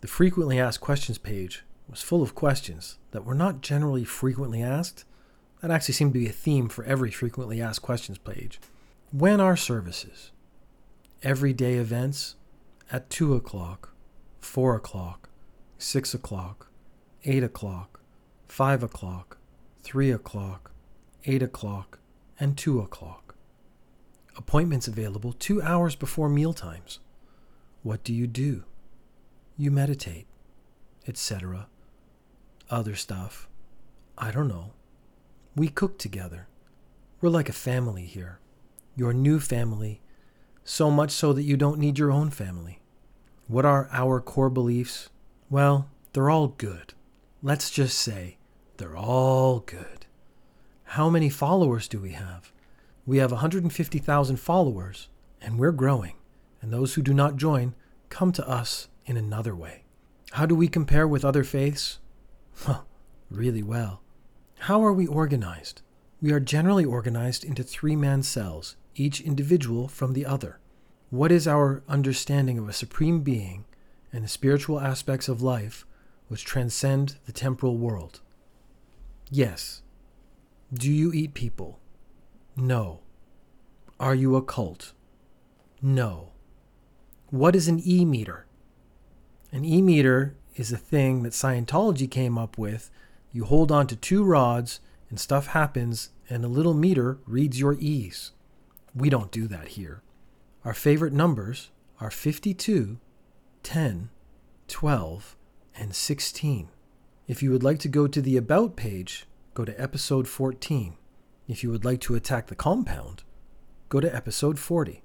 The frequently asked questions page was full of questions that were not generally frequently asked. That actually seemed to be a theme for every frequently asked questions page. When are services? Everyday events at 2 o'clock, 4 o'clock, 6 o'clock, 8 o'clock, 5 o'clock, 3 o'clock, 8 o'clock, and 2 o'clock. Appointments available two hours before mealtimes. What do you do? You meditate, etc. Other stuff. I don't know. We cook together. We're like a family here. Your new family, so much so that you don't need your own family. What are our core beliefs? Well, they're all good. Let's just say they're all good. How many followers do we have? We have 150,000 followers, and we're growing. And those who do not join come to us in another way. How do we compare with other faiths? Well, really well. How are we organized? We are generally organized into three man cells, each individual from the other. What is our understanding of a supreme being and the spiritual aspects of life which transcend the temporal world? Yes. Do you eat people? No. Are you a cult? No. What is an e meter? An e meter is a thing that Scientology came up with. You hold on to two rods and stuff happens, and a little meter reads your E's. We don't do that here. Our favorite numbers are 52, 10, 12, and 16. If you would like to go to the About page, go to episode 14. If you would like to attack the compound, go to episode 40.